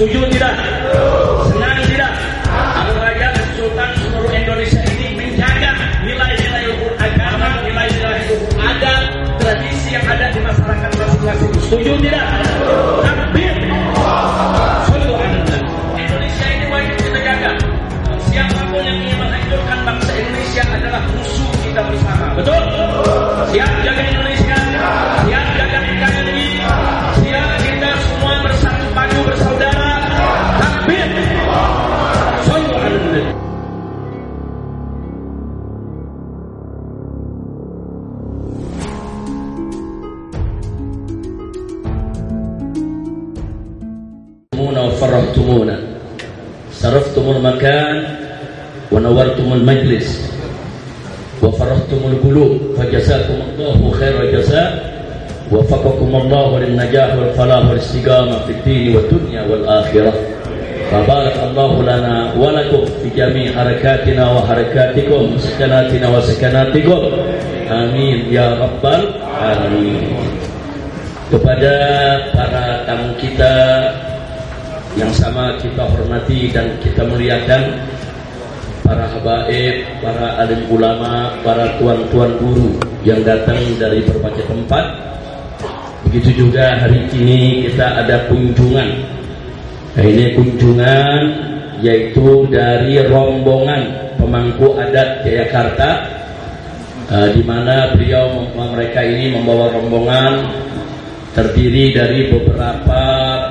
Setuju tidak? Senang tidak? Abu dan Sultan seluruh Indonesia ini menjaga nilai-nilai hukum agama, nilai-nilai hukum adat, tradisi yang ada di masyarakat masing-masing. Setuju tidak? Takbir. Indonesia ini wajib kita jaga. Siapa pun yang ingin menghancurkan bangsa Indonesia adalah musuh kita bersama. Betul? Siap jaga Indonesia? Siap تكرمونا وفرحتمونا صرفتم المكان ونورتم المجلس وفرحتم القلوب فجزاكم الله خير الجزاء وفقكم الله للنجاح والفلاح والاستقامة في الدين والدنيا والآخرة فبارك الله لنا ولكم في جميع حركاتنا وحركاتكم سكناتنا وسكناتكم آمين يا رب العالمين kepada para tamu kita yang sama kita hormati dan kita muliakan para habaib, para alim ulama, para tuan-tuan guru yang datang dari berbagai tempat. Begitu juga hari ini kita ada kunjungan. Nah, ini kunjungan yaitu dari rombongan pemangku adat Jayakarta eh, di mana beliau mereka ini membawa rombongan terdiri dari beberapa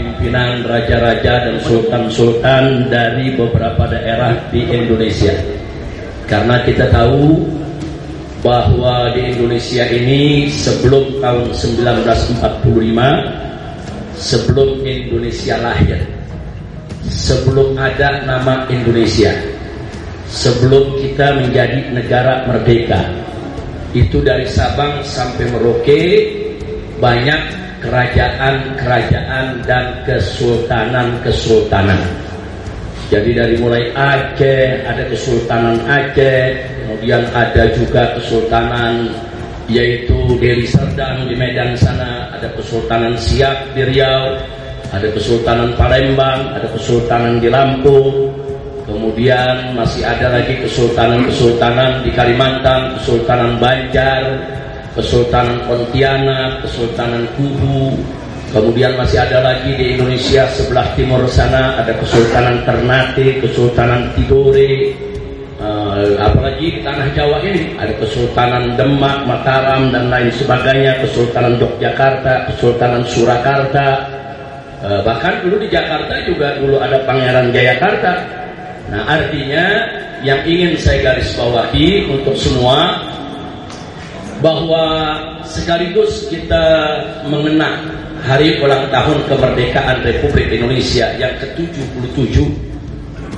pimpinan raja-raja dan sultan-sultan dari beberapa daerah di Indonesia. Karena kita tahu bahwa di Indonesia ini sebelum tahun 1945, sebelum Indonesia lahir, sebelum ada nama Indonesia, sebelum kita menjadi negara merdeka, itu dari Sabang sampai Merauke banyak kerajaan-kerajaan dan kesultanan-kesultanan. Jadi dari mulai Aceh ada Kesultanan Aceh, kemudian ada juga Kesultanan yaitu Deli Serdang di Medan sana, ada Kesultanan Siak di Riau, ada Kesultanan Palembang, ada Kesultanan di Lampung, kemudian masih ada lagi Kesultanan-Kesultanan di Kalimantan, Kesultanan Banjar, Kesultanan Pontianak, Kesultanan Kubu, kemudian masih ada lagi di Indonesia sebelah timur sana ada Kesultanan Ternate, Kesultanan Tidore, eh, apalagi di tanah Jawa ini ada Kesultanan Demak, Mataram dan lain sebagainya, Kesultanan Yogyakarta, Kesultanan Surakarta, eh, bahkan dulu di Jakarta juga dulu ada Pangeran Jayakarta. Nah artinya yang ingin saya garis bawahi untuk semua bahwa sekaligus kita mengenang hari ulang tahun kemerdekaan Republik Indonesia yang ke-77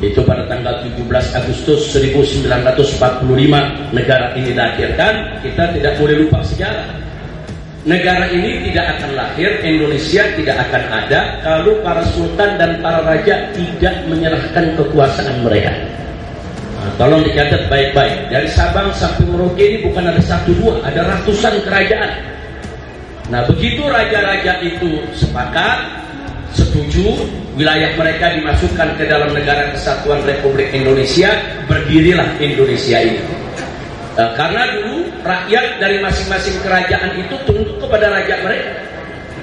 itu pada tanggal 17 Agustus 1945 negara ini dilahirkan kita tidak boleh lupa sejarah. Negara ini tidak akan lahir Indonesia tidak akan ada kalau para sultan dan para raja tidak menyerahkan kekuasaan mereka Tolong dicatat baik-baik. Dari Sabang sampai Merauke ini bukan ada satu dua, ada ratusan kerajaan. Nah, begitu raja-raja itu sepakat, setuju, wilayah mereka dimasukkan ke dalam negara kesatuan Republik Indonesia, berdirilah Indonesia ini. Nah, karena dulu rakyat dari masing-masing kerajaan itu tunduk kepada raja mereka,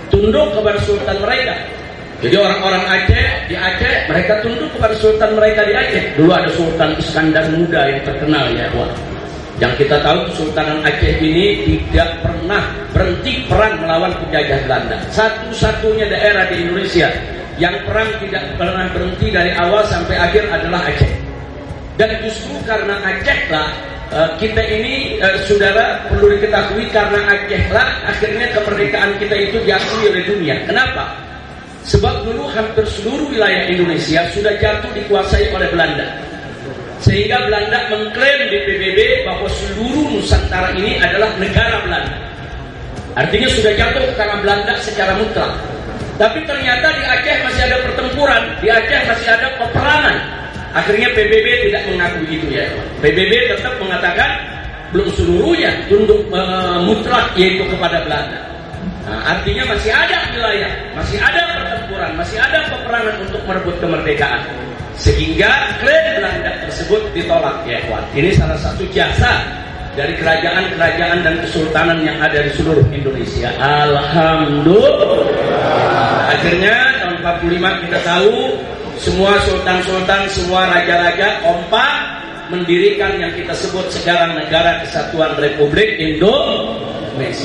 tunduk kepada sultan mereka. Jadi orang-orang Aceh di Aceh mereka tunduk kepada sultan mereka di Aceh. Dulu ada Sultan Iskandar Muda yang terkenal ya, wah. Yang kita tahu Kesultanan Aceh ini tidak pernah berhenti perang melawan penjajah Belanda. Satu-satunya daerah di Indonesia yang perang tidak pernah berhenti dari awal sampai akhir adalah Aceh. Dan justru karena Aceh lah eh, kita ini eh, saudara perlu diketahui karena Aceh lah akhirnya kemerdekaan kita itu diakui oleh dunia. Kenapa? Sebab dulu hampir seluruh wilayah Indonesia sudah jatuh dikuasai oleh Belanda. Sehingga Belanda mengklaim di PBB bahwa seluruh Nusantara ini adalah negara Belanda. Artinya sudah jatuh tangan Belanda secara mutlak. Tapi ternyata di Aceh masih ada pertempuran, di Aceh masih ada peperangan. Akhirnya PBB tidak mengakui itu ya. PBB tetap mengatakan belum seluruhnya tunduk uh, mutlak yaitu kepada Belanda. Nah, artinya masih ada wilayah, masih ada pertempuran, masih ada peperangan untuk merebut kemerdekaan. Sehingga klaim Belanda tersebut ditolak ya kawan. Ini salah satu jasa dari kerajaan-kerajaan dan kesultanan yang ada di seluruh Indonesia. Alhamdulillah. Akhirnya tahun 45 kita tahu semua sultan-sultan, semua raja-raja kompak mendirikan yang kita sebut sekarang Negara Kesatuan Republik Indonesia.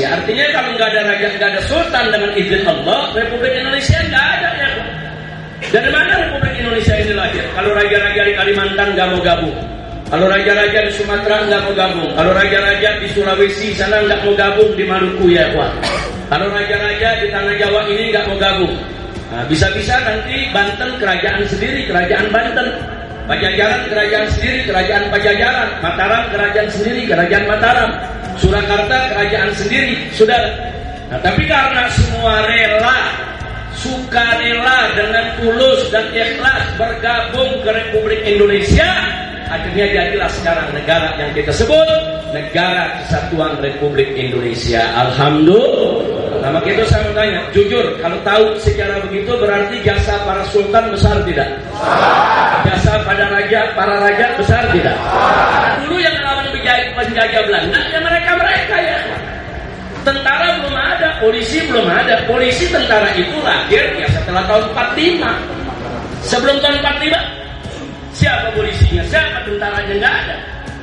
Artinya kalau nggak ada raja, nggak ada sultan dengan izin Allah, Republik Indonesia nggak ada ya. Dari mana Republik Indonesia ini lahir? Kalau raja-raja di Kalimantan nggak mau gabung, kalau raja-raja di Sumatera nggak mau gabung, kalau raja-raja di Sulawesi sana nggak mau gabung di Maluku ya, wah. Kalau raja-raja di tanah Jawa ini nggak mau gabung, nah, bisa-bisa nanti Banten kerajaan sendiri, kerajaan Banten. Pajajaran kerajaan sendiri, kerajaan Pajajaran. Mataram kerajaan sendiri, kerajaan Mataram. Surakarta kerajaan sendiri, sudah. Nah, tapi karena semua rela, sukarela dengan tulus dan ikhlas bergabung ke Republik Indonesia, akhirnya jadilah sekarang negara yang kita sebut Negara Kesatuan Republik Indonesia. Alhamdulillah. Nah, maka itu saya mau tanya, jujur, kalau tahu sejarah begitu berarti jasa para sultan besar tidak? Jasa pada raja, para raja besar tidak? Dulu yang melawan penjajah Belanda, ya mereka-mereka ya. Tentara belum ada, polisi belum ada. Polisi tentara itu lahir ya setelah tahun 45. Sebelum tahun 45, siapa polisinya? Siapa tentaranya? Nggak ada.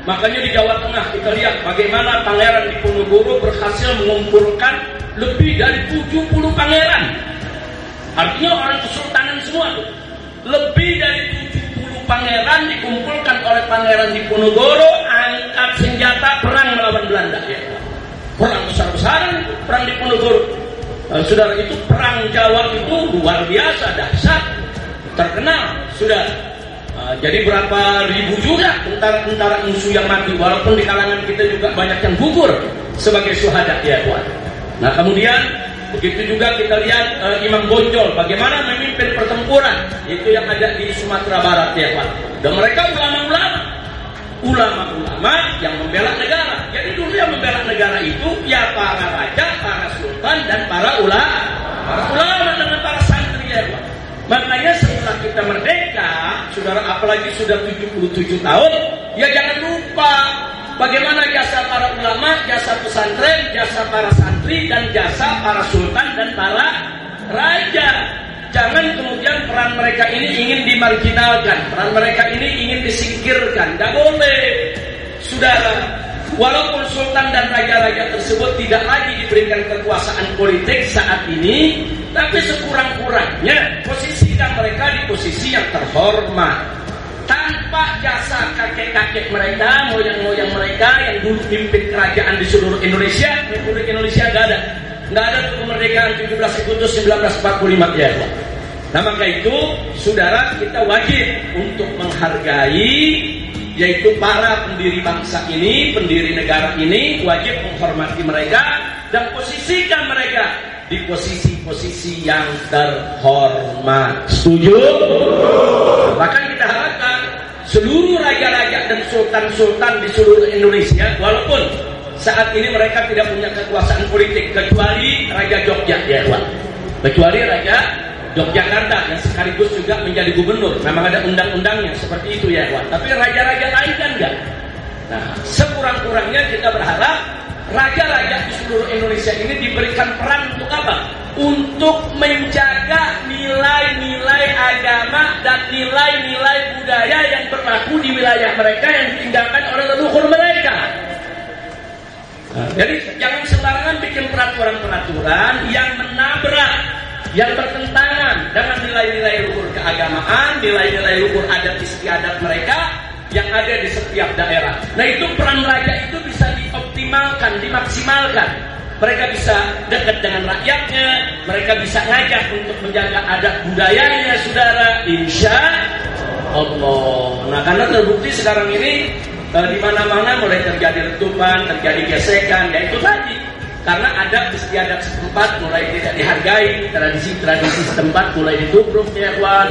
Makanya di Jawa Tengah kita lihat bagaimana Pangeran Diponegoro berhasil mengumpulkan lebih dari 70 pangeran. Artinya orang kesultanan semua tuh. Lebih dari 70 pangeran dikumpulkan oleh Pangeran Diponegoro angkat senjata perang melawan Belanda ya. Perang besar-besaran perang Diponegoro. Nah, saudara itu perang Jawa itu luar biasa dahsyat terkenal sudah uh, jadi berapa ribu juga tentara-tentara musuh yang mati walaupun di kalangan kita juga banyak yang gugur sebagai syuhada ya kawan. Nah kemudian begitu juga kita lihat uh, Imam Bonjol bagaimana memimpin pertempuran itu yang ada di Sumatera Barat ya Pak. Dan mereka ulama-ulama, ulama-ulama yang membela negara. Jadi dulu yang membela negara itu ya para raja, para sultan dan para ulama, para ulama dengan para santri ya Pak. Makanya setelah kita merdeka, saudara apalagi sudah 77 tahun, ya jangan lupa Bagaimana jasa para ulama, jasa pesantren, jasa para santri, dan jasa para sultan dan para raja. Jangan kemudian peran mereka ini ingin dimarginalkan, peran mereka ini ingin disingkirkan. Tidak boleh. Saudara, walaupun sultan dan raja-raja tersebut tidak lagi diberikan kekuasaan politik saat ini, tapi sekurang-kurangnya posisikan mereka di posisi yang terhormat tanpa jasa kakek-kakek mereka, moyang-moyang mereka yang dulu pimpin kerajaan di seluruh Indonesia, Republik Indonesia nggak ada. Nggak ada tuh kemerdekaan 17 Agustus 1945 ya. Nah maka itu, saudara kita wajib untuk menghargai yaitu para pendiri bangsa ini, pendiri negara ini wajib menghormati mereka dan posisikan mereka di posisi-posisi yang terhormat. Setuju? Bahkan kita harapkan seluruh raja-raja dan sultan-sultan di seluruh Indonesia, walaupun saat ini mereka tidak punya kekuasaan politik kecuali Raja Jogja, ya Pak. Kecuali Raja Yogyakarta yang sekaligus juga menjadi gubernur. Memang ada undang-undangnya seperti itu ya Pak. Tapi raja-raja lain kan enggak. Nah, sekurang-kurangnya kita berharap raja-raja di seluruh Indonesia ini diberikan peran untuk apa? Untuk menjaga nilai-nilai agama dan nilai-nilai budaya yang berlaku di wilayah mereka yang ditinggalkan oleh leluhur mereka. Nah, jadi jangan sembarangan bikin peraturan-peraturan yang menabrak, yang bertentangan dengan nilai-nilai luhur keagamaan, nilai-nilai luhur adat istiadat mereka yang ada di setiap daerah. Nah itu peran raja itu dioptimalkan, dimaksimalkan. Mereka bisa dekat dengan rakyatnya, mereka bisa ngajak untuk menjaga adat budayanya, saudara. Insya Allah. Nah karena terbukti sekarang ini eh, di mana-mana mulai terjadi letupan, terjadi gesekan, ya itu tadi. Karena ada istiadat setempat mulai tidak dihargai, tradisi-tradisi setempat mulai ditubruk ya kawan.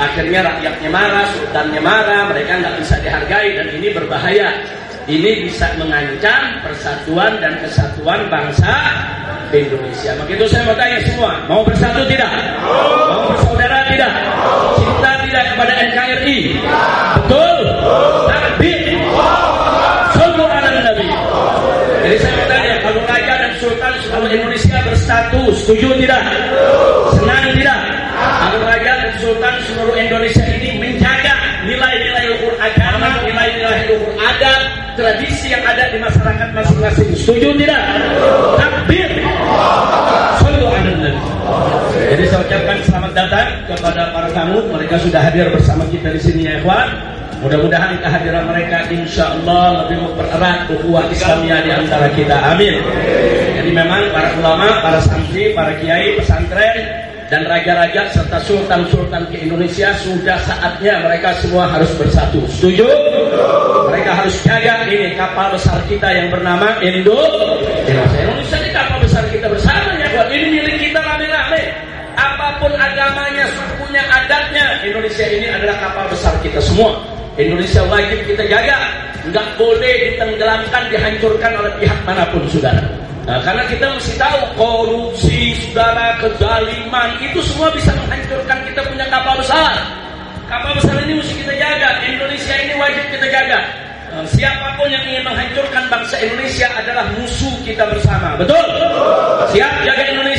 Akhirnya rakyatnya marah, sultannya marah, mereka nggak bisa dihargai dan ini berbahaya. Ini bisa mengancam persatuan dan kesatuan bangsa Indonesia. Maka itu saya mau tanya semua, mau bersatu tidak? Mau bersaudara tidak? Cinta tidak kepada NKRI? Betul? Takbir? Sallu ala Nabi. Jadi saya mau tanya, kalau Raja dan Sultan seluruh Indonesia bersatu, setuju tidak? Senang tidak? Kalau Raja dan Sultan seluruh Indonesia ini menjaga nilai-nilai hukum agama, nilai-nilai hukum adat, tradisi yang ada di masyarakat masing-masing. Setuju tidak? Takbir. Sallu. Jadi saya ucapkan selamat datang kepada para tamu. Mereka sudah hadir bersama kita di sini ya ikhwan. Mudah-mudahan kehadiran mereka insya Allah lebih mempererat ukhuwah Islamiyah di antara kita. Amin. Jadi memang para ulama, para santri, para kiai, pesantren, dan raja-raja serta sultan-sultan ke Indonesia sudah saatnya mereka semua harus bersatu. Setuju? Mereka harus jaga ini kapal besar kita yang bernama Indo. Indonesia. Indonesia ini kapal besar kita bersama ya, buat ini milik kita rame-rame. Apa pun agamanya, sukunya, adatnya, Indonesia ini adalah kapal besar kita semua. Indonesia wajib kita jaga, nggak boleh ditenggelamkan, dihancurkan oleh pihak mana pun, saudara. Nah, karena kita mesti tahu korupsi, saudara, kezaliman itu semua bisa menghancurkan kita punya kapal besar. Kapal besar ini mesti kita jaga. Indonesia ini wajib kita jaga. Siapa pun yang ingin menghancurkan bangsa Indonesia adalah musuh kita bersama. Betul? Siap jaga Indonesia.